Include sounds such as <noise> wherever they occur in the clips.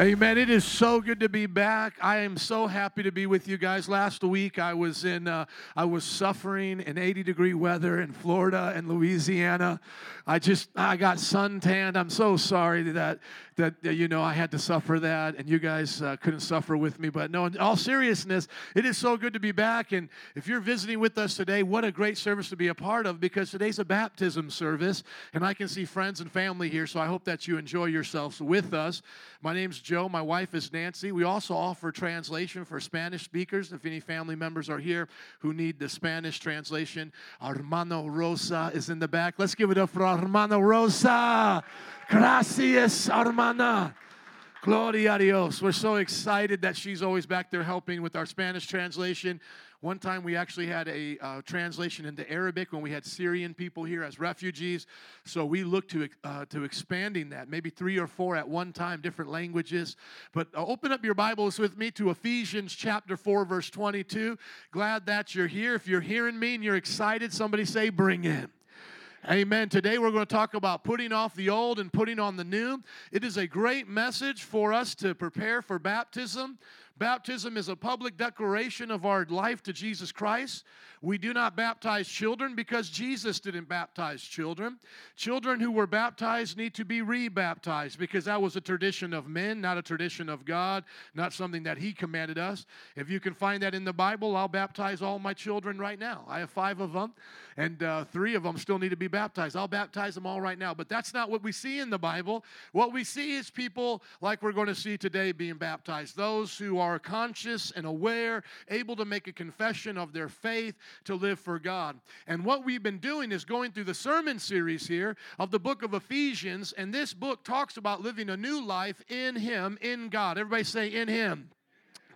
Amen. It is so good to be back. I am so happy to be with you guys. Last week I was in uh, I was suffering in 80 degree weather in Florida and Louisiana. I just I got suntanned. I'm so sorry that that you know I had to suffer that and you guys uh, couldn't suffer with me. But no, in all seriousness, it is so good to be back. And if you're visiting with us today, what a great service to be a part of because today's a baptism service and I can see friends and family here. So I hope that you enjoy yourselves with us. My name's Joe. My wife is Nancy. We also offer translation for Spanish speakers. If any family members are here who need the Spanish translation, Hermano Rosa is in the back. Let's give it up for Hermano Rosa. Gracias, hermana. Gloria a Dios. We're so excited that she's always back there helping with our Spanish translation. One time we actually had a uh, translation into Arabic when we had Syrian people here as refugees. So we looked to, uh, to expanding that, maybe three or four at one time, different languages. But uh, open up your Bibles with me to Ephesians chapter 4, verse 22. Glad that you're here. If you're hearing me and you're excited, somebody say, bring in. Amen. Today we're going to talk about putting off the old and putting on the new. It is a great message for us to prepare for baptism. Baptism is a public declaration of our life to Jesus Christ. We do not baptize children because Jesus didn't baptize children. Children who were baptized need to be rebaptized because that was a tradition of men, not a tradition of God, not something that He commanded us. If you can find that in the Bible, I'll baptize all my children right now. I have five of them, and uh, three of them still need to be baptized. I'll baptize them all right now. But that's not what we see in the Bible. What we see is people like we're going to see today being baptized. Those who are conscious and aware, able to make a confession of their faith to live for God. And what we've been doing is going through the sermon series here of the book of Ephesians, and this book talks about living a new life in Him, in God. Everybody say, in Him.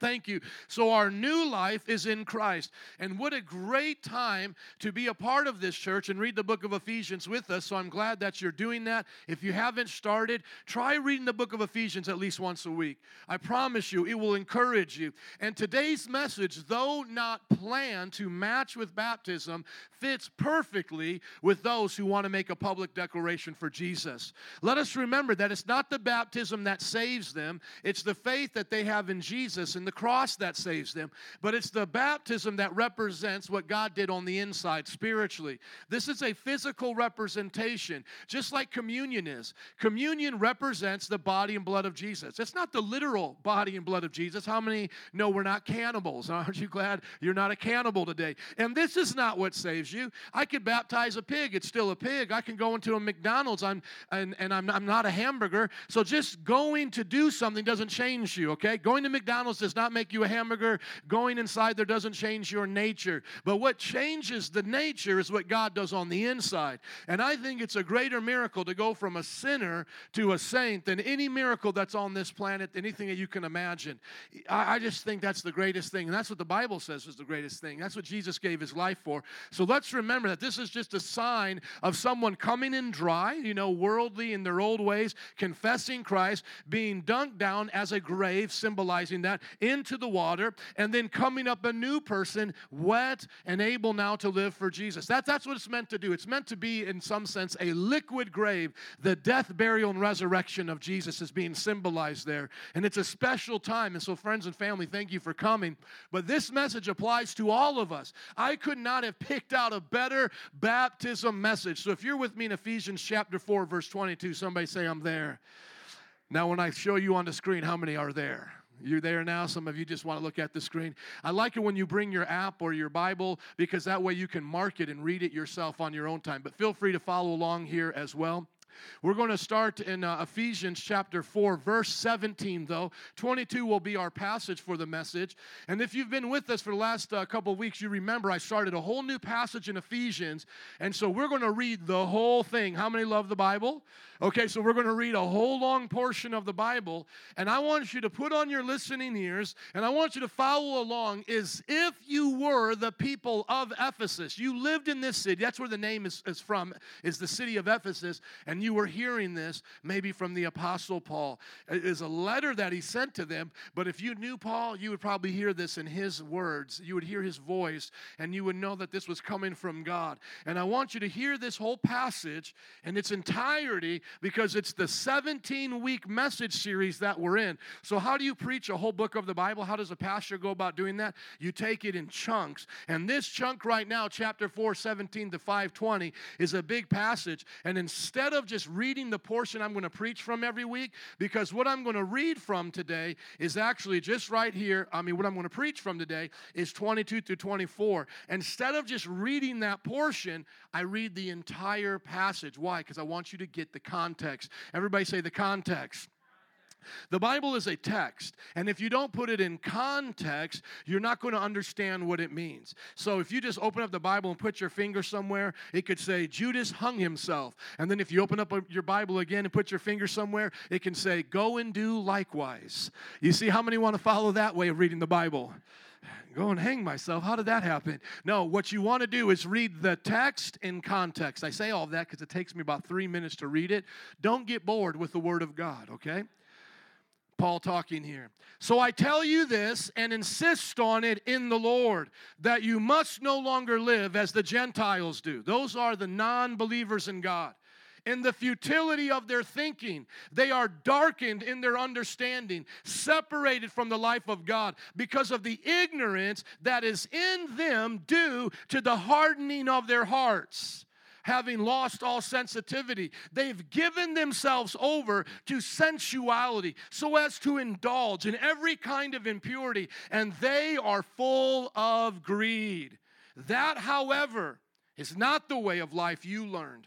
Thank you. So, our new life is in Christ. And what a great time to be a part of this church and read the book of Ephesians with us. So, I'm glad that you're doing that. If you haven't started, try reading the book of Ephesians at least once a week. I promise you, it will encourage you. And today's message, though not planned to match with baptism, fits perfectly with those who want to make a public declaration for Jesus. Let us remember that it's not the baptism that saves them, it's the faith that they have in Jesus and the cross that saves them, but it's the baptism that represents what God did on the inside spiritually. This is a physical representation, just like communion is. Communion represents the body and blood of Jesus. It's not the literal body and blood of Jesus. How many know we're not cannibals? <laughs> Aren't you glad you're not a cannibal today? And this is not what saves you. I could baptize a pig, it's still a pig. I can go into a McDonald's I'm, and, and I'm, I'm not a hamburger. So just going to do something doesn't change you, okay? Going to McDonald's does not make you a hamburger. Going inside there doesn't change your nature. But what changes the nature is what God does on the inside. And I think it's a greater miracle to go from a sinner to a saint than any miracle that's on this planet, anything that you can imagine. I, I just think that's the greatest thing. And that's what the Bible says is the greatest thing. That's what Jesus gave his life for. So let's remember that this is just a sign of someone coming in dry, you know, worldly in their old ways, confessing Christ, being dunked down as a grave, symbolizing that, into the water and then coming up a new person, wet and able now to live for Jesus. That, that's what it's meant to do. It's meant to be, in some sense, a liquid grave. The death, burial, and resurrection of Jesus is being symbolized there. And it's a special time. And so, friends and family, thank you for coming. But this message applies to all of us. I could not have picked out a better baptism message. So, if you're with me in Ephesians chapter 4, verse 22, somebody say, I'm there. Now, when I show you on the screen, how many are there? You're there now. Some of you just want to look at the screen. I like it when you bring your app or your Bible because that way you can mark it and read it yourself on your own time. But feel free to follow along here as well. We're going to start in uh, Ephesians chapter 4, verse 17, though. 22 will be our passage for the message. And if you've been with us for the last uh, couple of weeks, you remember I started a whole new passage in Ephesians. And so we're going to read the whole thing. How many love the Bible? Okay, so we're going to read a whole long portion of the Bible, and I want you to put on your listening ears, and I want you to follow along as if you were the people of Ephesus. You lived in this city. That's where the name is, is from, is the city of Ephesus, and you were hearing this maybe from the Apostle Paul. It is a letter that he sent to them, but if you knew Paul, you would probably hear this in his words. You would hear his voice, and you would know that this was coming from God. And I want you to hear this whole passage in its entirety because it's the 17 week message series that we're in. So, how do you preach a whole book of the Bible? How does a pastor go about doing that? You take it in chunks. And this chunk right now, chapter 4, 17 to 520, is a big passage. And instead of just reading the portion I'm going to preach from every week, because what I'm going to read from today is actually just right here. I mean, what I'm going to preach from today is 22 through 24. Instead of just reading that portion, I read the entire passage. Why? Because I want you to get the context. Everybody say the context. The Bible is a text, and if you don't put it in context, you're not going to understand what it means. So if you just open up the Bible and put your finger somewhere, it could say, Judas hung himself. And then if you open up your Bible again and put your finger somewhere, it can say, Go and do likewise. You see how many want to follow that way of reading the Bible? Go and hang myself. How did that happen? No, what you want to do is read the text in context. I say all that because it takes me about three minutes to read it. Don't get bored with the Word of God, okay? Paul talking here. So I tell you this and insist on it in the Lord that you must no longer live as the Gentiles do. Those are the non believers in God in the futility of their thinking. They are darkened in their understanding, separated from the life of God because of the ignorance that is in them due to the hardening of their hearts having lost all sensitivity. They've given themselves over to sensuality so as to indulge in every kind of impurity, and they are full of greed. That, however, is not the way of life you learned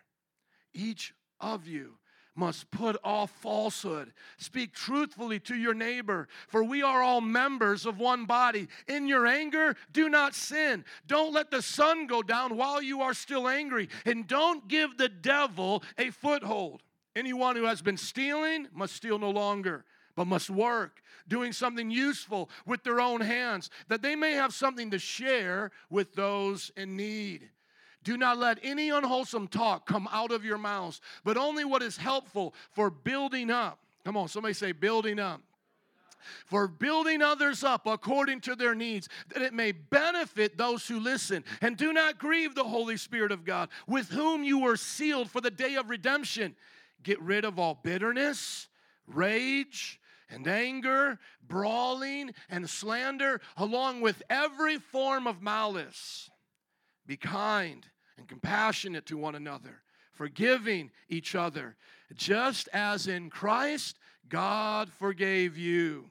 each of you must put off falsehood. Speak truthfully to your neighbor, for we are all members of one body. In your anger, do not sin. Don't let the sun go down while you are still angry, and don't give the devil a foothold. Anyone who has been stealing must steal no longer, but must work, doing something useful with their own hands, that they may have something to share with those in need. Do not let any unwholesome talk come out of your mouths, but only what is helpful for building up. Come on, somebody say, building up. For building others up according to their needs, that it may benefit those who listen. And do not grieve the Holy Spirit of God, with whom you were sealed for the day of redemption. Get rid of all bitterness, rage, and anger, brawling, and slander, along with every form of malice. Be kind and compassionate to one another, forgiving each other, just as in Christ God forgave you.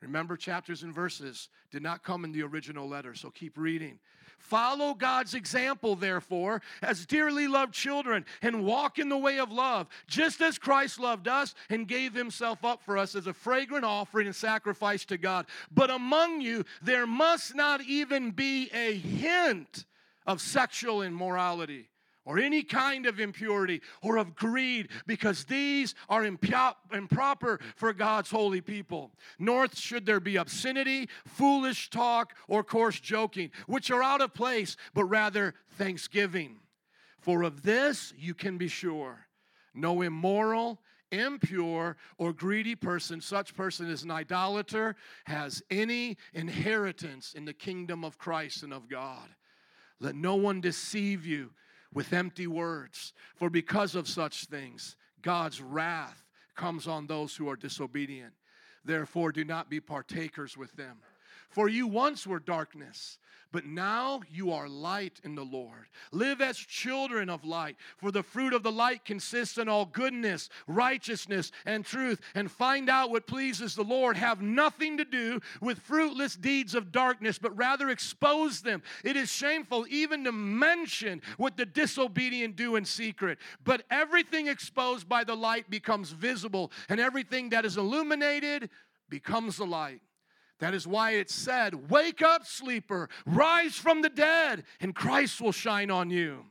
Remember, chapters and verses did not come in the original letter, so keep reading. Follow God's example, therefore, as dearly loved children, and walk in the way of love, just as Christ loved us and gave himself up for us as a fragrant offering and sacrifice to God. But among you, there must not even be a hint of sexual immorality or any kind of impurity or of greed, because these are improper for God's holy people. Nor should there be obscenity, foolish talk, or coarse joking, which are out of place, but rather thanksgiving. For of this you can be sure no immoral, impure, or greedy person, such person is an idolater, has any inheritance in the kingdom of Christ and of God. Let no one deceive you with empty words, for because of such things, God's wrath comes on those who are disobedient. Therefore, do not be partakers with them. For you once were darkness but now you are light in the Lord. Live as children of light, for the fruit of the light consists in all goodness, righteousness, and truth. And find out what pleases the Lord. Have nothing to do with fruitless deeds of darkness, but rather expose them. It is shameful even to mention what the disobedient do in secret. But everything exposed by the light becomes visible, and everything that is illuminated becomes the light. That is why it said, Wake up, sleeper, rise from the dead, and Christ will shine on you.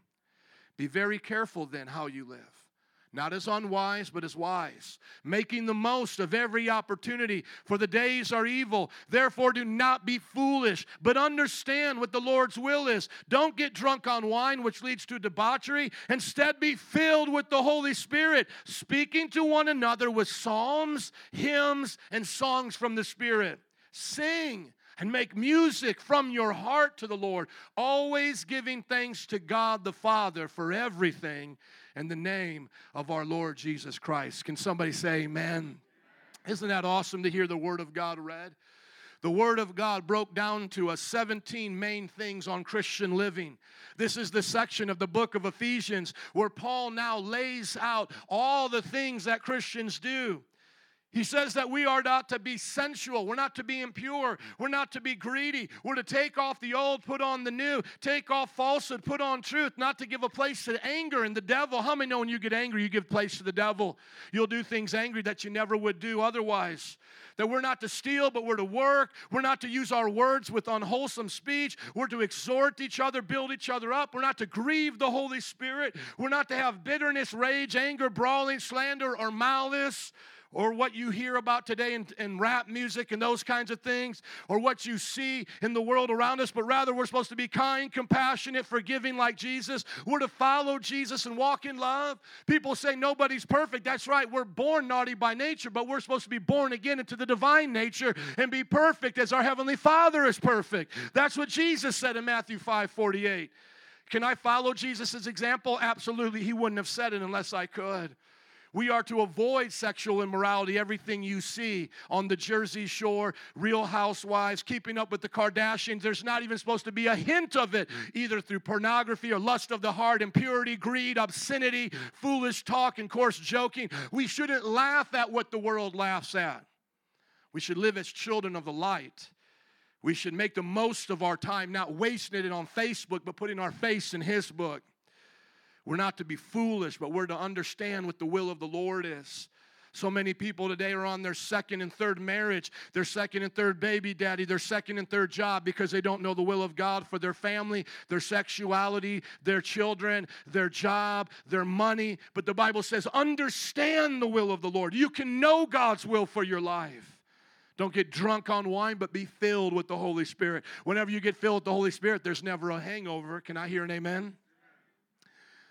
Be very careful then how you live, not as unwise, but as wise, making the most of every opportunity, for the days are evil. Therefore, do not be foolish, but understand what the Lord's will is. Don't get drunk on wine, which leads to debauchery. Instead, be filled with the Holy Spirit, speaking to one another with psalms, hymns, and songs from the Spirit. Sing and make music from your heart to the Lord, always giving thanks to God the Father for everything in the name of our Lord Jesus Christ. Can somebody say amen? Isn't that awesome to hear the Word of God read? The Word of God broke down to us 17 main things on Christian living. This is the section of the book of Ephesians where Paul now lays out all the things that Christians do. He says that we are not to be sensual. We're not to be impure. We're not to be greedy. We're to take off the old, put on the new. Take off falsehood, put on truth. Not to give a place to anger and the devil. How many know when you get angry, you give place to the devil? You'll do things angry that you never would do otherwise. That we're not to steal, but we're to work. We're not to use our words with unwholesome speech. We're to exhort each other, build each other up. We're not to grieve the Holy Spirit. We're not to have bitterness, rage, anger, brawling, slander, or malice or what you hear about today in, in, rap music and those kinds of things, or what you see in the world around us, but rather we're supposed to be kind, compassionate, forgiving like Jesus. We're to follow Jesus and walk in love. People say nobody's perfect. That's right, we're born naughty by nature, but we're supposed to be born again into the divine nature and be perfect as our Heavenly Father is perfect. That's what Jesus said in Matthew 5 48. Can I follow Jesus' example? Absolutely. He wouldn't have said it unless I could. We are to avoid sexual immorality, everything you see on the Jersey Shore, Real Housewives, keeping up with the Kardashians. There's not even supposed to be a hint of it, mm. either through pornography or lust of the heart, impurity, greed, obscenity, mm. foolish talk, and coarse joking. We shouldn't laugh at what the world laughs at. We should live as children of the light. We should make the most of our time, not wasting it on Facebook, but putting our face in His book. We're not to be foolish, but we're to understand what the will of the Lord is. So many people today are on their second and third marriage, their second and third baby daddy, their second and third job because they don't know the will of God for their family, their sexuality, their children, their job, their money. But the Bible says, understand the will of the Lord. You can know God's will for your life. Don't get drunk on wine, but be filled with the Holy Spirit. Whenever you get filled with the Holy Spirit, there's never a hangover. Can I hear an amen?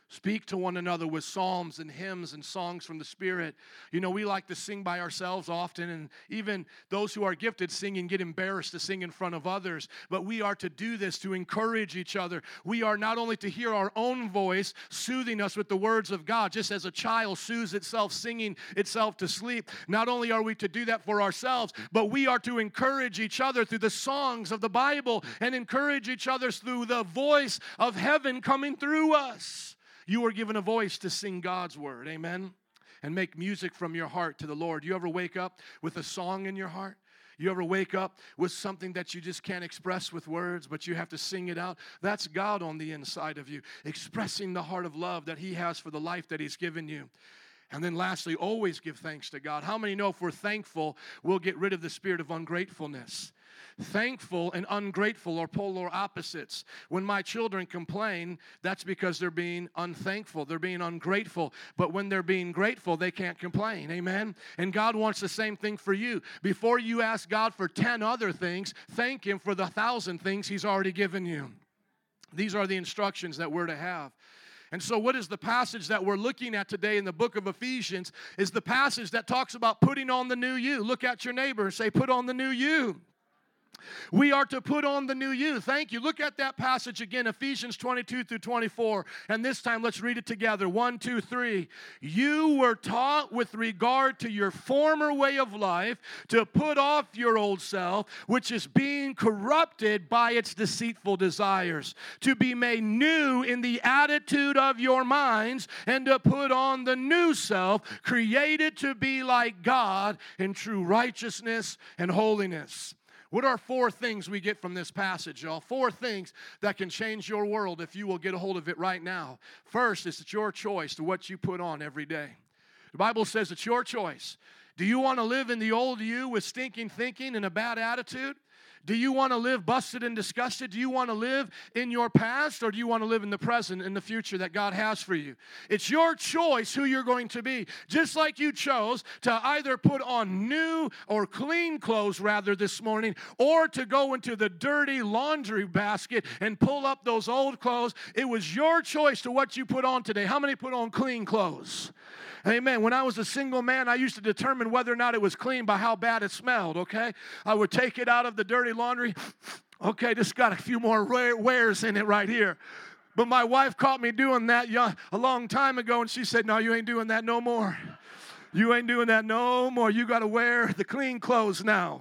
Speak to one another with psalms and hymns and songs from the Spirit. You know, we like to sing by ourselves often, and even those who are gifted singing get embarrassed to sing in front of others. But we are to do this to encourage each other. We are not only to hear our own voice soothing us with the words of God, just as a child soothes itself singing itself to sleep. Not only are we to do that for ourselves, but we are to encourage each other through the songs of the Bible and encourage each other through the voice of heaven coming through us. You are given a voice to sing God's word. Amen. And make music from your heart to the Lord. You ever wake up with a song in your heart? You ever wake up with something that you just can't express with words, but you have to sing it out? That's God on the inside of you, expressing the heart of love that He has for the life that He's given you. And then lastly, always give thanks to God. How many know if we're thankful, we'll get rid of the spirit of ungratefulness? Thankful and ungrateful are polar opposites. When my children complain, that's because they're being unthankful, they're being ungrateful. But when they're being grateful, they can't complain. Amen? And God wants the same thing for you. Before you ask God for 10 other things, thank Him for the thousand things He's already given you. These are the instructions that we're to have. And so, what is the passage that we're looking at today in the book of Ephesians? Is the passage that talks about putting on the new you. Look at your neighbor and say, Put on the new you. We are to put on the new you. Thank you. Look at that passage again, Ephesians 22 through 24. And this time, let's read it together. One, two, three. You were taught with regard to your former way of life to put off your old self, which is being corrupted by its deceitful desires, to be made new in the attitude of your minds, and to put on the new self, created to be like God in true righteousness and holiness. What are four things we get from this passage, y'all? Four things that can change your world if you will get a hold of it right now. First, is it's your choice to what you put on every day. The Bible says it's your choice. Do you want to live in the old you with stinking thinking and a bad attitude? Do you want to live busted and disgusted? Do you want to live in your past or do you want to live in the present, in the future that God has for you? It's your choice who you're going to be. Just like you chose to either put on new or clean clothes rather this morning or to go into the dirty laundry basket and pull up those old clothes. It was your choice to what you put on today. How many put on clean clothes? Amen. When I was a single man, I used to determine whether or not it was clean by how bad it smelled, okay? I would take it out of the dirty laundry. <sniffs> Okay, this got a few more wears in it right here. But my wife caught me doing that a long time ago, and she said, No, you ain't doing that no more. You ain't doing that no more. You got to wear the clean clothes now.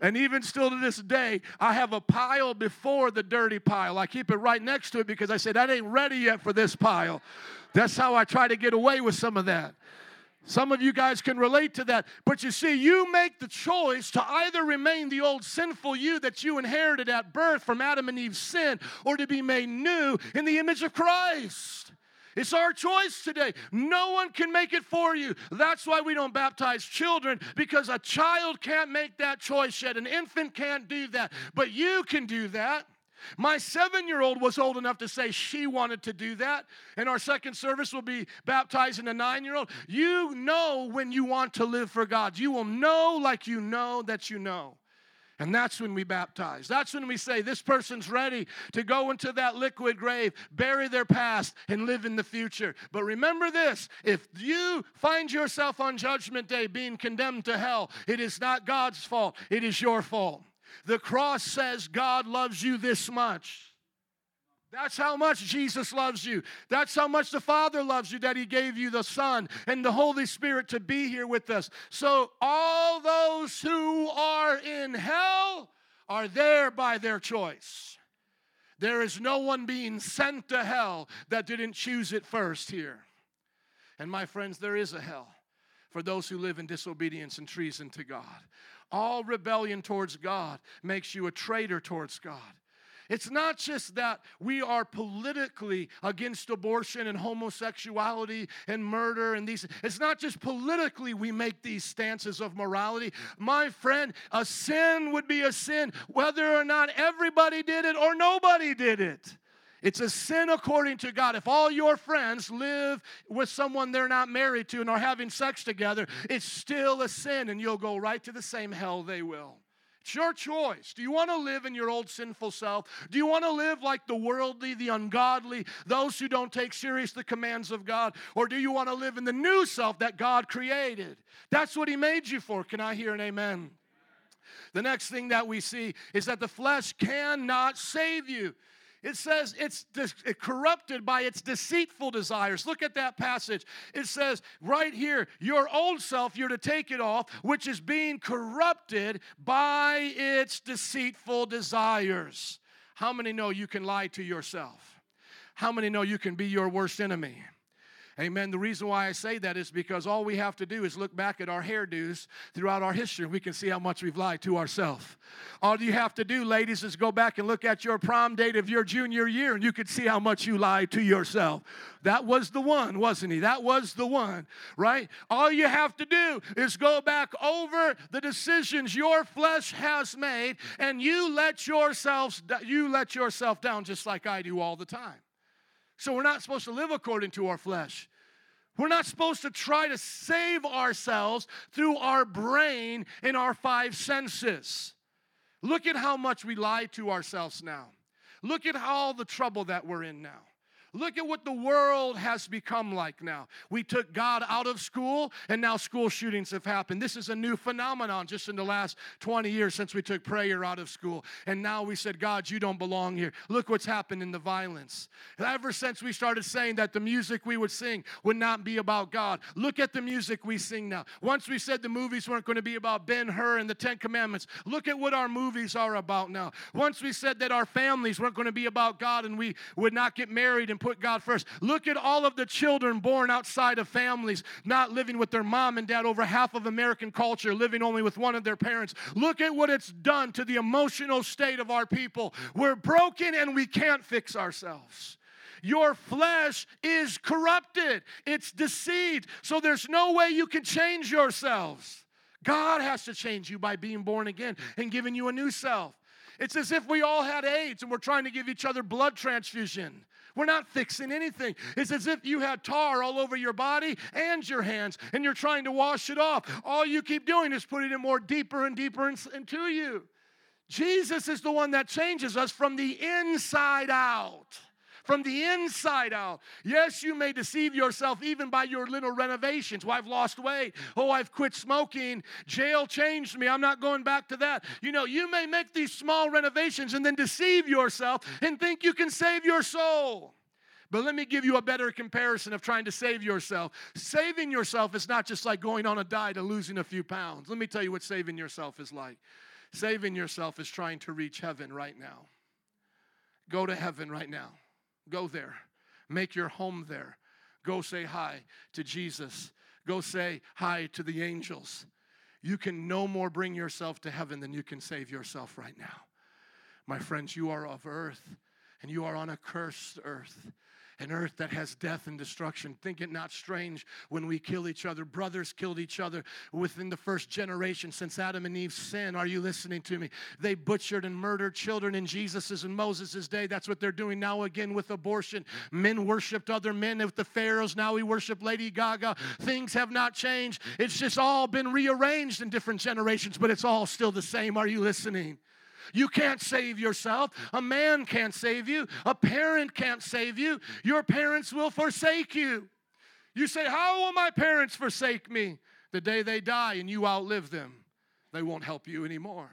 And even still to this day, I have a pile before the dirty pile. I keep it right next to it because I said, that ain't ready yet for this pile. That's how I try to get away with some of that. Some of you guys can relate to that. But you see, you make the choice to either remain the old sinful you that you inherited at birth from Adam and Eve's sin or to be made new in the image of Christ. It's our choice today. No one can make it for you. That's why we don't baptize children because a child can't make that choice yet. An infant can't do that. But you can do that. My seven year old was old enough to say she wanted to do that. And our second service will be baptizing a nine year old. You know when you want to live for God. You will know like you know that you know. And that's when we baptize. That's when we say, This person's ready to go into that liquid grave, bury their past, and live in the future. But remember this if you find yourself on Judgment Day being condemned to hell, it is not God's fault, it is your fault. The cross says God loves you this much. That's how much Jesus loves you. That's how much the Father loves you that He gave you the Son and the Holy Spirit to be here with us. So, all those who are in hell are there by their choice. There is no one being sent to hell that didn't choose it first here. And, my friends, there is a hell for those who live in disobedience and treason to God. All rebellion towards God makes you a traitor towards God. It's not just that we are politically against abortion and homosexuality and murder and these. It's not just politically we make these stances of morality. My friend, a sin would be a sin whether or not everybody did it or nobody did it. It's a sin according to God. If all your friends live with someone they're not married to and are having sex together, it's still a sin and you'll go right to the same hell they will. It's your choice. Do you want to live in your old sinful self? Do you want to live like the worldly, the ungodly, those who don't take serious the commands of God? Or do you want to live in the new self that God created? That's what He made you for. Can I hear an amen? The next thing that we see is that the flesh cannot save you. It says it's corrupted by its deceitful desires. Look at that passage. It says right here, your old self, you're to take it off, which is being corrupted by its deceitful desires. How many know you can lie to yourself? How many know you can be your worst enemy? Amen. The reason why I say that is because all we have to do is look back at our hairdos throughout our history. We can see how much we've lied to ourselves. All you have to do, ladies, is go back and look at your prom date of your junior year and you can see how much you lied to yourself. That was the one, wasn't he? That was the one, right? All you have to do is go back over the decisions your flesh has made and you let yourselves you let yourself down just like I do all the time. So we're not supposed to live according to our flesh. We're not supposed to try to save ourselves through our brain and our five senses. Look at how much we lie to ourselves now. Look at all the trouble that we're in now. Look at what the world has become like now. We took God out of school, and now school shootings have happened. This is a new phenomenon just in the last 20 years since we took prayer out of school. And now we said, God, you don't belong here. Look what's happened in the violence. Ever since we started saying that the music we would sing would not be about God, look at the music we sing now. Once we said the movies weren't going to be about Ben Hur and the Ten Commandments, look at what our movies are about now. Once we said that our families weren't going to be about God and we would not get married and and put God first. Look at all of the children born outside of families, not living with their mom and dad, over half of American culture, living only with one of their parents. Look at what it's done to the emotional state of our people. We're broken and we can't fix ourselves. Your flesh is corrupted, it's deceived. So there's no way you can change yourselves. God has to change you by being born again and giving you a new self. It's as if we all had AIDS and we're trying to give each other blood transfusion. We're not fixing anything. It's as if you had tar all over your body and your hands and you're trying to wash it off. All you keep doing is putting it more deeper and deeper into you. Jesus is the one that changes us from the inside out from the inside out. Yes, you may deceive yourself even by your little renovations. Well, I've lost weight. Oh, I've quit smoking. Jail changed me. I'm not going back to that. You know, you may make these small renovations and then deceive yourself and think you can save your soul. But let me give you a better comparison of trying to save yourself. Saving yourself is not just like going on a diet and losing a few pounds. Let me tell you what saving yourself is like. Saving yourself is trying to reach heaven right now. Go to heaven right now. Go there. Make your home there. Go say hi to Jesus. Go say hi to the angels. You can no more bring yourself to heaven than you can save yourself right now. My friends, you are of earth and you are on a cursed earth an earth that has death and destruction. Think it not strange when we kill each other. Brothers killed each other within the first generation since Adam and Eve's sin. Are you listening to me? They butchered and murdered children in Jesus's and Moses' day. That's what they're doing now again with abortion. Men worshiped other men with the pharaohs. Now we worship Lady Gaga. Things have not changed. It's just all been rearranged in different generations, but it's all still the same. Are you listening? You can't save yourself. A man can't save you. A parent can't save you. Your parents will forsake you. You say, How will my parents forsake me? The day they die and you outlive them, they won't help you anymore.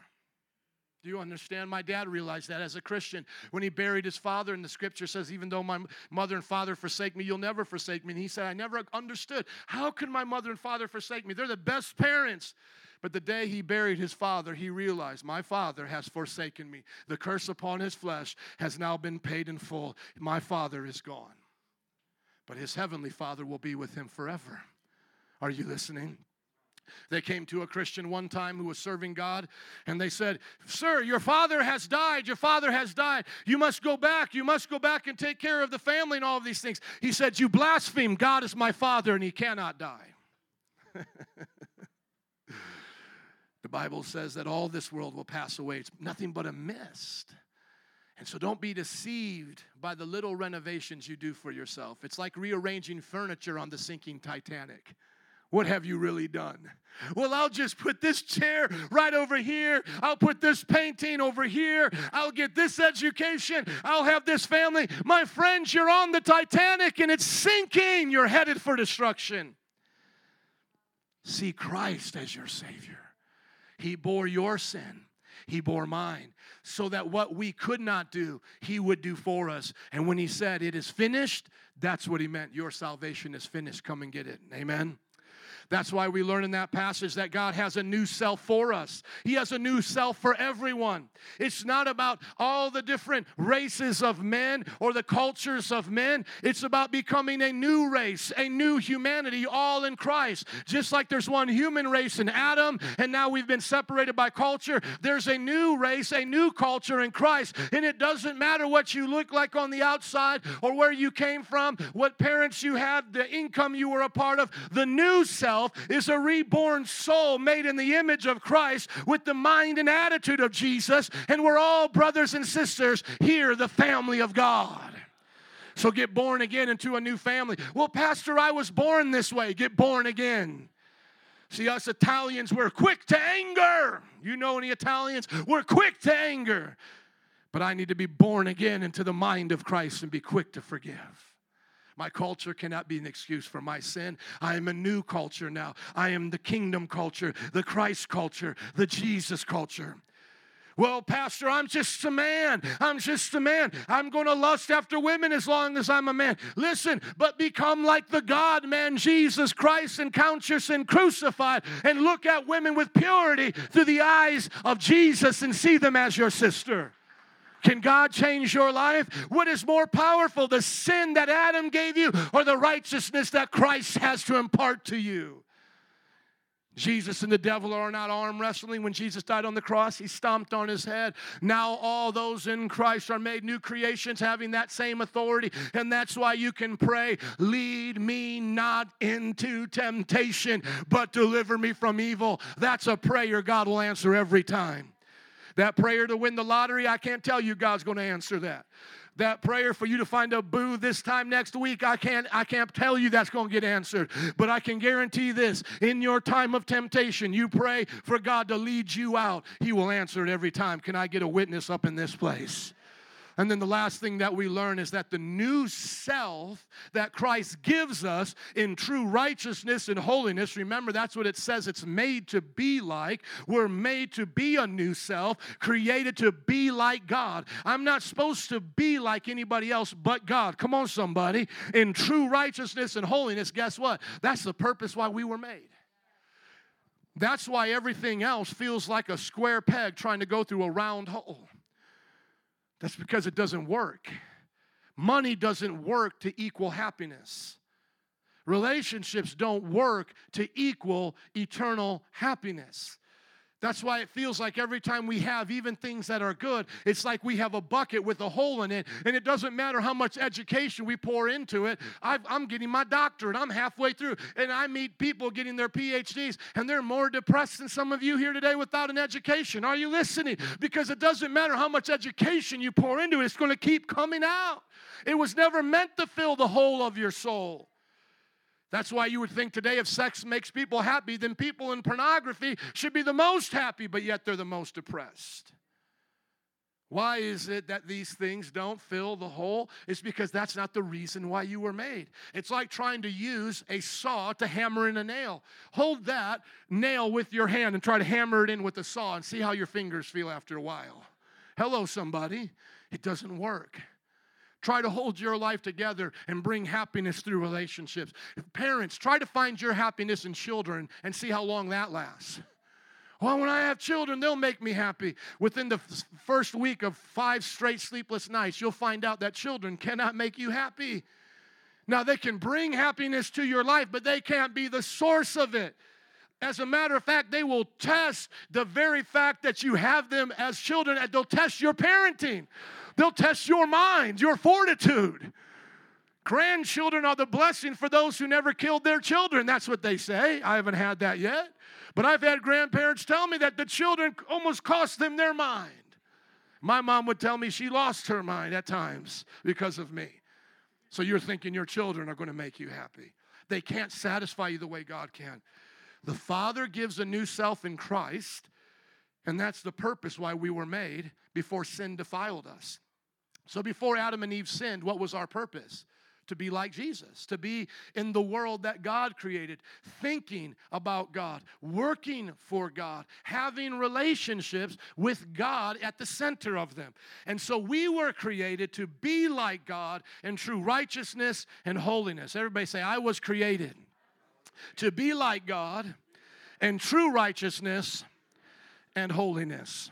Do you understand? My dad realized that as a Christian when he buried his father, and the scripture says, Even though my mother and father forsake me, you'll never forsake me. And he said, I never understood. How can my mother and father forsake me? They're the best parents. But the day he buried his father, he realized, My father has forsaken me. The curse upon his flesh has now been paid in full. My father is gone. But his heavenly father will be with him forever. Are you listening? They came to a Christian one time who was serving God, and they said, Sir, your father has died. Your father has died. You must go back. You must go back and take care of the family and all of these things. He said, You blaspheme. God is my father, and he cannot die. <laughs> The Bible says that all this world will pass away. It's nothing but a mist. And so don't be deceived by the little renovations you do for yourself. It's like rearranging furniture on the sinking Titanic. What have you really done? Well, I'll just put this chair right over here. I'll put this painting over here. I'll get this education. I'll have this family. My friends, you're on the Titanic and it's sinking. You're headed for destruction. See Christ as your Savior. He bore your sin. He bore mine, so that what we could not do, He would do for us. And when He said, It is finished, that's what He meant. Your salvation is finished. Come and get it. Amen. That's why we learn in that passage that God has a new self for us. He has a new self for everyone. It's not about all the different races of men or the cultures of men. It's about becoming a new race, a new humanity, all in Christ. Just like there's one human race in Adam, and now we've been separated by culture, there's a new race, a new culture in Christ. And it doesn't matter what you look like on the outside or where you came from, what parents you had, the income you were a part of. The new self is a reborn soul made in the image of Christ with the mind and attitude of Jesus. And we're all brothers and sisters here, the family of God. So get born again into a new family. Well, Pastor, I was born this way. Get born again. See, us Italians, we're quick to anger. You know any Italians? We're quick to anger. But I need to be born again into the mind of Christ and be quick to forgive. My culture cannot be an excuse for my sin. I am a new culture now. I am the kingdom culture, the Christ culture, the Jesus culture. Well, Pastor, I'm just a man. I'm just a man. I'm going to lust after women as long as I'm a man. Listen, but become like the God man, Jesus Christ, and count your sin crucified and look at women with purity through the eyes of Jesus and see them as your sister. Can God change your life? What is more powerful, the sin that Adam gave you or the righteousness that Christ has to impart to you? Jesus and the devil are not arm wrestling. When Jesus died on the cross, he stomped on his head. Now all those in Christ are made new creations, having that same authority. And that's why you can pray, Lead me not into temptation, but deliver me from evil. That's a prayer God will answer every time. That prayer to win the lottery, I can't tell you God's going to answer that. That prayer for you to find a boo this time next week, I can't I can't tell you that's going to get answered. But I can guarantee this, in your time of temptation, you pray for God to lead you out. He will answer it every time. Can I get a witness up in this place? And then the last thing that we learn is that the new self that Christ gives us in true righteousness and holiness, remember that's what it says it's made to be like. We're made to be a new self, created to be like God. I'm not supposed to be like anybody else but God. Come on, somebody. In true righteousness and holiness, guess what? That's the purpose why we were made. That's why everything else feels like a square peg trying to go through a round hole. That's because it doesn't work. Money doesn't work to equal happiness. Relationships don't work to equal eternal happiness. That's why it feels like every time we have even things that are good, it's like we have a bucket with a hole in it, and it doesn't matter how much education we pour into it. i am getting my doctorate, I'm halfway through, and I meet people getting their PhDs, and they're more depressed than some of you here today without an education. Are you listening? Because it doesn't matter how much education you pour into it, it's going to keep coming out. It was never meant to fill the hole of your soul. That's why you would think today if sex makes people happy, then people in pornography should be the most happy, but yet they're the most depressed. Why is it that these things don't fill the hole? It's because that's not the reason why you were made. It's like trying to use a saw to hammer in a nail. Hold that nail with your hand and try to hammer it in with a saw and see how your fingers feel after a while. Hello, somebody. It doesn't work. Try to hold your life together and bring happiness through relationships. Parents, try to find your happiness in children and see how long that lasts. Well, when I have children, they'll make me happy. Within the first week of five straight sleepless nights, you'll find out that children cannot make you happy. Now, they can bring happiness to your life, but they can't be the source of it. As a matter of fact, they will test the very fact that you have them as children, and they'll test your parenting. They'll test your mind, your fortitude. Grandchildren are the blessing for those who never killed their children. That's what they say. I haven't had that yet. But I've had grandparents tell me that the children almost cost them their mind. My mom would tell me she lost her mind at times because of me. So you're thinking your children are going to make you happy. They can't satisfy you the way God can. The Father gives a new self in Christ, and that's the purpose why we were made before sin defiled us. So before Adam and Eve sinned, what was our purpose? To be like Jesus, to be in the world that God created, thinking about God, working for God, having relationships with God at the center of them. And so we were created to be like God in true righteousness and holiness. Everybody say, I was created to be like God in true righteousness and holiness.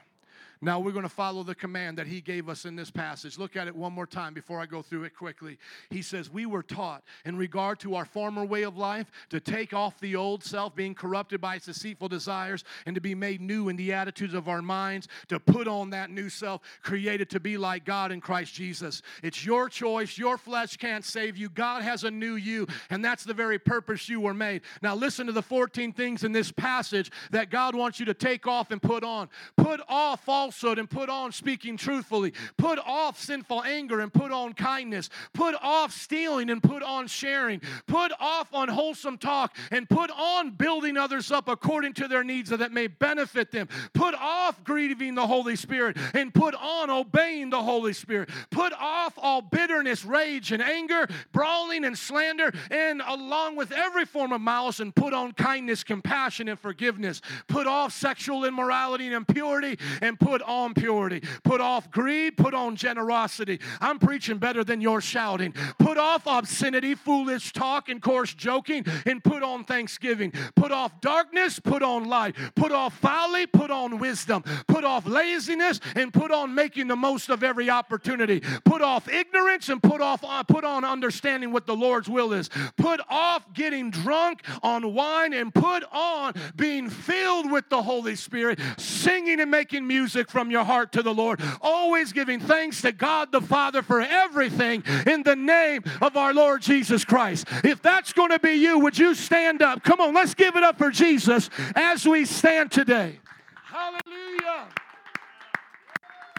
Now we're going to follow the command that he gave us in this passage. Look at it one more time before I go through it quickly. He says, We were taught in regard to our former way of life to take off the old self, being corrupted by its deceitful desires, and to be made new in the attitudes of our minds, to put on that new self, created to be like God in Christ Jesus. It's your choice. Your flesh can't save you. God has a new you, and that's the very purpose you were made. Now, listen to the 14 things in this passage that God wants you to take off and put on. Put off false falsehood and put on speaking truthfully. Put off sinful anger and put on kindness. Put off stealing and put on sharing. Put off unwholesome talk and put on building others up according to their needs that may benefit them. Put off grieving the Holy Spirit and put on obeying the Holy Spirit. Put off all bitterness, rage, and anger, brawling and slander, and along with every form of malice, and put on kindness, compassion, and forgiveness. Put off sexual immorality and impurity, and put on purity. Put off greed, put on generosity. I'm preaching better than your shouting. Put off obscenity, foolish talk, and coarse joking, and put on thanksgiving. Put off darkness, put on light. Put off folly, put on wisdom. Put off laziness, and put on making the most of every opportunity. Put off ignorance, and put off uh, put on understanding what the Lord's will is. Put off getting drunk on wine, and put on being filled with the Holy Spirit, singing and making music from your heart to the Lord, always giving thanks to God the Father for everything in the name of our Lord Jesus Christ. If that's going to be you, would you stand up? Come on, let's give it up for Jesus as we stand today. Hallelujah.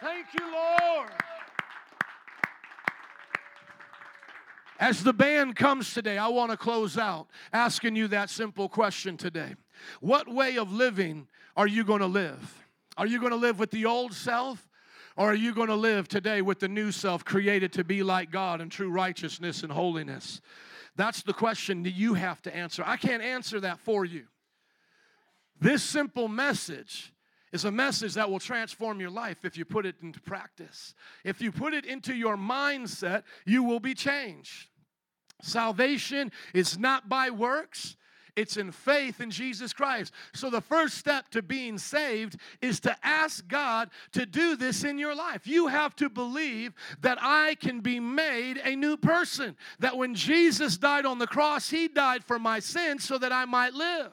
Thank you, Lord. As the band comes today, I want to close out asking you that simple question today. What way of living are you going to live? Are you going to live with the old self? Or are you going to live today with the new self created to be like God in true righteousness and holiness? That's the question that you have to answer. I can't answer that for you. This simple message is a message that will transform your life if you put it into practice. If you put it into your mindset, you will be changed. Salvation is not by works, it's in faith in Jesus Christ. So, the first step to being saved is to ask God to do this in your life. You have to believe that I can be made a new person. That when Jesus died on the cross, He died for my sins so that I might live.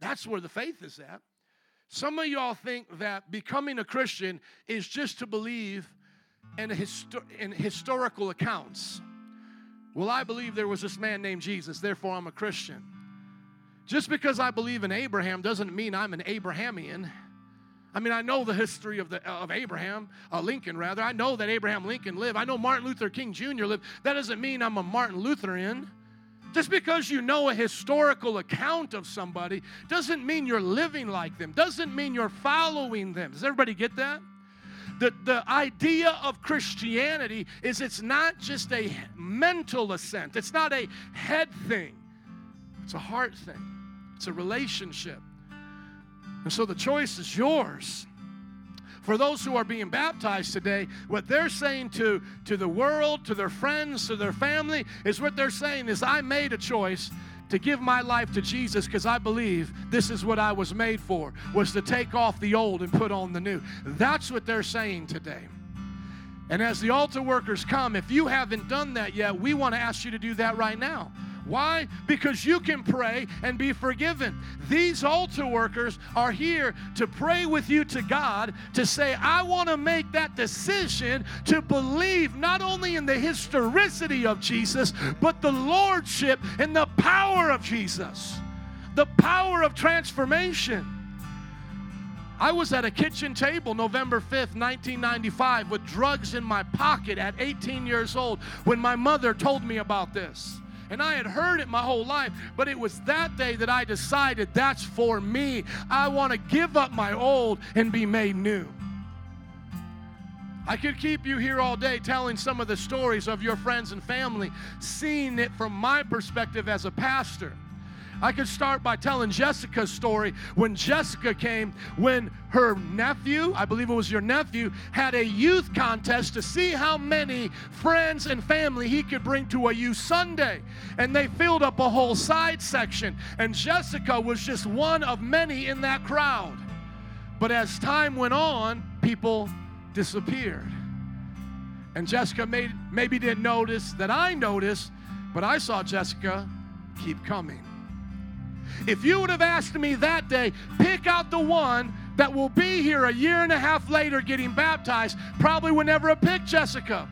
That's where the faith is at. Some of y'all think that becoming a Christian is just to believe in, in historical accounts. Well, I believe there was this man named Jesus, therefore I'm a Christian. Just because I believe in Abraham doesn't mean I'm an Abrahamian. I mean, I know the history of, the, of Abraham, uh, Lincoln rather. I know that Abraham Lincoln lived. I know Martin Luther King Jr. lived. That doesn't mean I'm a Martin Lutheran. Just because you know a historical account of somebody doesn't mean you're living like them, doesn't mean you're following them. Does everybody get that? The, the idea of Christianity is it's not just a mental assent, it's not a head thing, it's a heart thing, it's a relationship. And so the choice is yours. For those who are being baptized today, what they're saying to, to the world, to their friends, to their family, is what they're saying is, I made a choice to give my life to Jesus because I believe this is what I was made for, was to take off the old and put on the new. That's what they're saying today. And as the altar workers come, if you haven't done that yet, we want to ask you to do that right now. Why? Because you can pray and be forgiven. These altar workers are here to pray with you to God to say, I want to make that decision to believe not only in the historicity of Jesus, but the lordship and the power of Jesus, the power of transformation. I was at a kitchen table November 5th, 1995, with drugs in my pocket at 18 years old when my mother told me about this. And I had heard it my whole life, but it was that day that I decided that's for me. I want to give up my old and be made new. I could keep you here all day telling some of the stories of your friends and family, seeing it from my perspective as a pastor. I could start by telling Jessica's story when Jessica came, when her nephew, I believe it was your nephew, had a youth contest to see how many friends and family he could bring to a youth Sunday. And they filled up a whole side section. And Jessica was just one of many in that crowd. But as time went on, people disappeared. And Jessica maybe didn't notice that I noticed, but I saw Jessica keep coming. If you would have asked me that day, pick out the one that will be here a year and a half later getting baptized, probably would never have picked Jessica.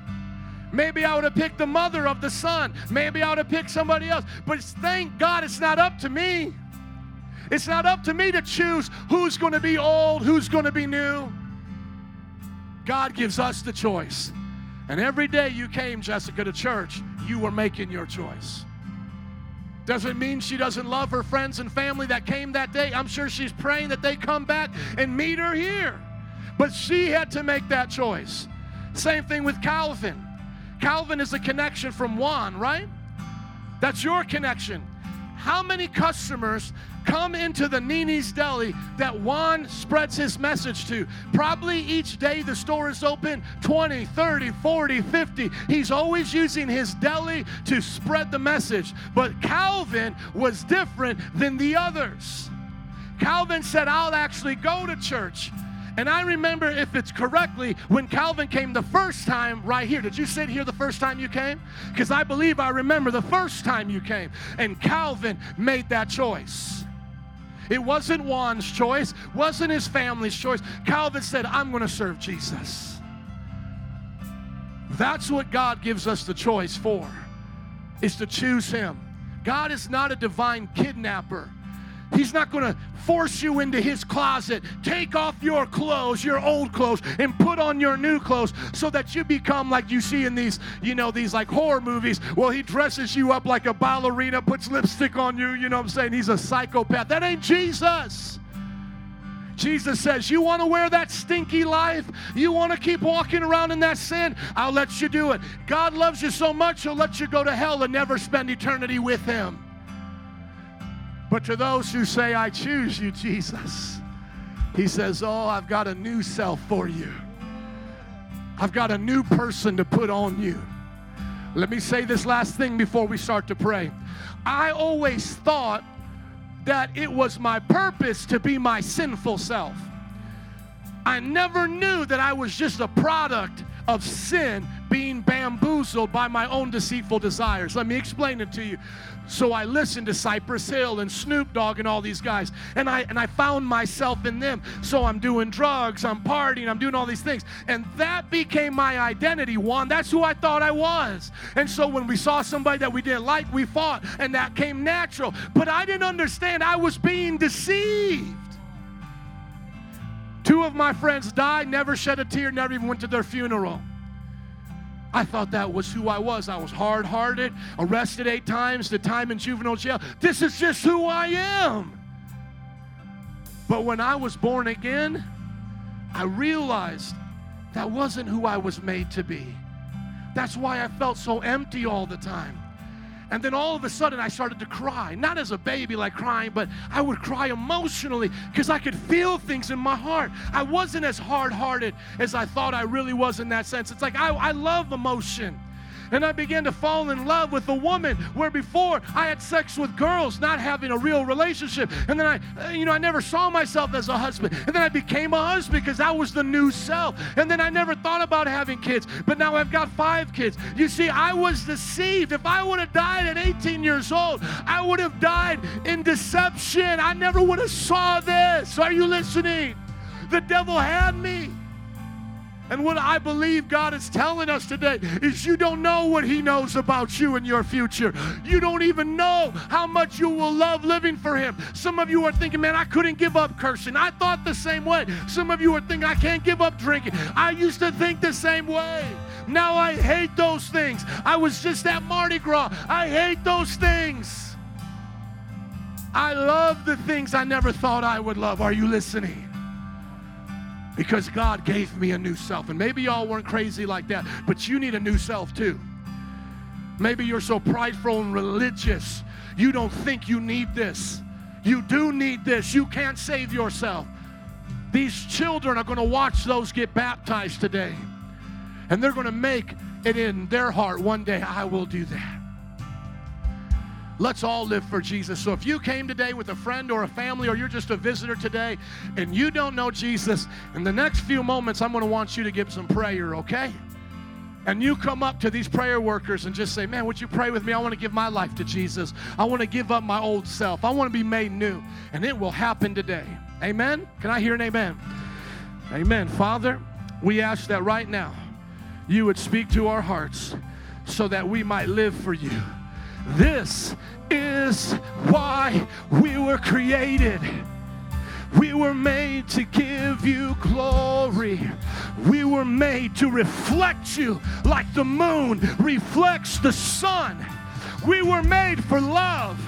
Maybe I would have picked the mother of the son. Maybe I would have picked somebody else. But thank God it's not up to me. It's not up to me to choose who's going to be old, who's going to be new. God gives us the choice. And every day you came, Jessica, to church, you were making your choice. Doesn't mean she doesn't love her friends and family that came that day. I'm sure she's praying that they come back and meet her here. But she had to make that choice. Same thing with Calvin. Calvin is a connection from Juan, right? That's your connection. How many customers come into the Nini's Deli that Juan spreads his message to? Probably each day the store is open 20, 30, 40, 50. He's always using his deli to spread the message. But Calvin was different than the others. Calvin said, I'll actually go to church. And I remember, if it's correctly, when Calvin came the first time right here. Did you sit here the first time you came? Because I believe I remember the first time you came. And Calvin made that choice. It wasn't Juan's choice, wasn't his family's choice. Calvin said, I'm going to serve Jesus. That's what God gives us the choice for, is to choose him. God is not a divine kidnapper. He's not going to force you into his closet. Take off your clothes, your old clothes, and put on your new clothes so that you become like you see in these, you know, these like horror movies. Well, he dresses you up like a ballerina, puts lipstick on you, you know what I'm saying? He's a psychopath. That ain't Jesus. Jesus says, You want to wear that stinky life? You want to keep walking around in that sin? I'll let you do it. God loves you so much, He'll let you go to hell and never spend eternity with Him. But to those who say, I choose you, Jesus, He says, Oh, I've got a new self for you. I've got a new person to put on you. Let me say this last thing before we start to pray. I always thought that it was my purpose to be my sinful self. I never knew that I was just a product of sin being bamboozled by my own deceitful desires. Let me explain it to you. So I listened to Cypress Hill and Snoop Dogg and all these guys, and I and I found myself in them. So I'm doing drugs, I'm partying, I'm doing all these things, and that became my identity. One, that's who I thought I was. And so when we saw somebody that we didn't like, we fought, and that came natural. But I didn't understand I was being deceived. Two of my friends died, never shed a tear, never even went to their funeral. I thought that was who I was. I was hard hearted, arrested eight times, the time in juvenile jail. This is just who I am. But when I was born again, I realized that wasn't who I was made to be. That's why I felt so empty all the time. And then all of a sudden, I started to cry. Not as a baby, like crying, but I would cry emotionally because I could feel things in my heart. I wasn't as hard hearted as I thought I really was in that sense. It's like I, I love emotion and I began to fall in love with a woman where before I had sex with girls, not having a real relationship. And then I, uh, you know, I never saw myself as a husband. And then I became a husband because that was the new self. And then I never thought about having kids, but now I've got five kids. You see, I was deceived. If I would have died at 18 years old, I would have died in deception. I never would have saw this. Are you listening? The devil had me. And what I believe God is telling us today is you don't know what He knows about you and your future. You don't even know how much you will love living for Him. Some of you are thinking, man, I couldn't give up cursing. I thought the same way. Some of you are thinking, I can't give up drinking. I used to think the same way. Now I hate those things. I was just at Mardi Gras. I hate those things. I love the things I never thought I would love. Are you listening? Because God gave me a new self. And maybe y'all weren't crazy like that, but you need a new self too. Maybe you're so prideful and religious, you don't think you need this. You do need this. You can't save yourself. These children are going to watch those get baptized today, and they're going to make it in their heart one day I will do that. Let's all live for Jesus. So if you came today with a friend or a family, or you're just a visitor today and you don't know Jesus, in the next few moments, I'm going to want you to give some prayer, okay? and you come up to these prayer workers and just say, Man, would you pray with me? I want to give my life to Jesus. I want to give up my old self. I want to be made new. And it will happen today. Amen? Can I hear an amen? Amen. Father, we ask that right now you would speak to our hearts so that we might live for you. This is why we were created. We were made to give you glory. We were made to reflect you like the moon reflects the sun. We were made for love.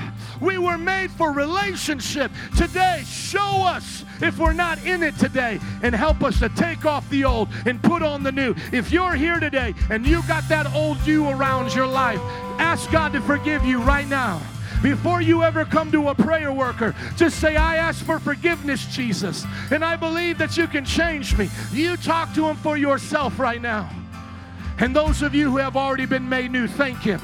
We were made for relationship. Today, show us if we're not in it today and help us to take off the old and put on the new. If you're here today and you've got that old you around your life, ask God to forgive you right now. Before you ever come to a prayer worker, just say, I ask for forgiveness, Jesus. And I believe that you can change me. You talk to Him for yourself right now. And those of you who have already been made new, thank Him.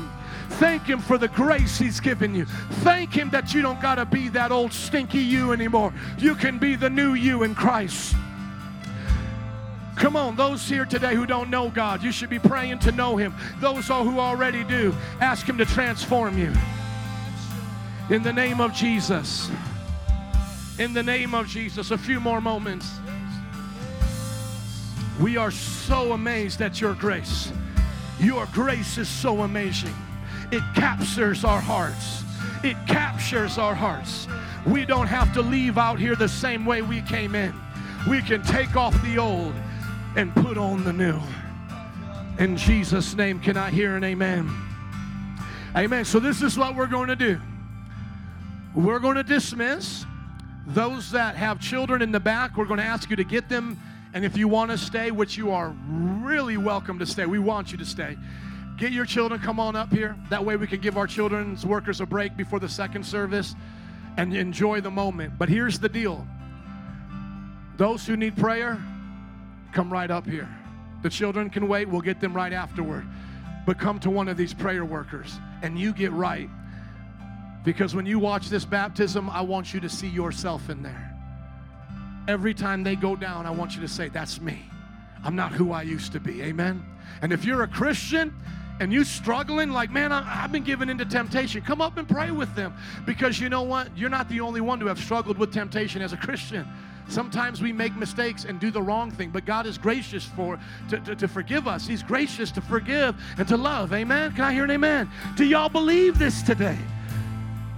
Thank Him for the grace He's given you. Thank Him that you don't got to be that old stinky you anymore. You can be the new you in Christ. Come on, those here today who don't know God, you should be praying to know Him. Those who already do, ask Him to transform you. In the name of Jesus. In the name of Jesus. A few more moments. We are so amazed at your grace. Your grace is so amazing. It captures our hearts. It captures our hearts. we don't have to leave out here the same way we came in. We can take off the old and put on the new. In Jesus' name, can I hear an amen? Amen. So, this is what we're going to do. We're going to dismiss those that have children in the back. We're going to ask you to get them. And if you want to stay, which you are really welcome to stay, we want you to stay. Get your children, come on up here. That way we can give our children's workers a break before the second service and enjoy the moment. But here's the deal those who need prayer, come right up here. The children can wait, we'll get them right afterward. But come to one of these prayer workers and you get right. Because when you watch this baptism, I want you to see yourself in there. Every time they go down, I want you to say, That's me. I'm not who I used to be. Amen. And if you're a Christian, and you struggling like man I, have been given into temptation. Come up and pray with them because you know what? You're not the only one to have struggled with temptation as a christian. Sometimes we make mistakes and do the wrong thing but god is gracious for to, to, to forgive us. He's gracious to forgive and to love. Amen? Can i hear an amen? Do y'all believe this today?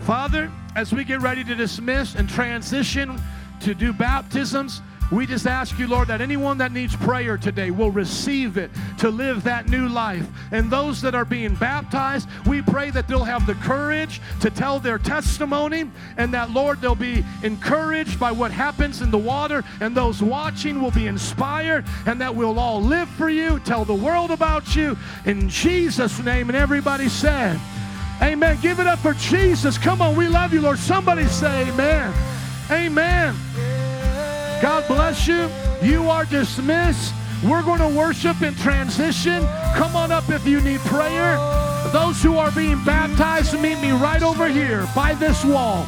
Father, as we get ready to dismiss and transition to do baptisms, we just ask you, Lord, that anyone that needs prayer today will receive it to live that new life. And those that are being baptized, we pray that they'll have the courage to tell their testimony and that, Lord, they'll be encouraged by what happens in the water. And those watching will be inspired and that we'll all live for you, tell the world about you in Jesus' name. And everybody said, Amen. Give it up for Jesus. Come on, we love you, Lord. Somebody say amen. Amen. God bless you. You are dismissed. We're going to worship in transition. Come on up if you need prayer. Those who are being baptized, meet me right over here by this wall.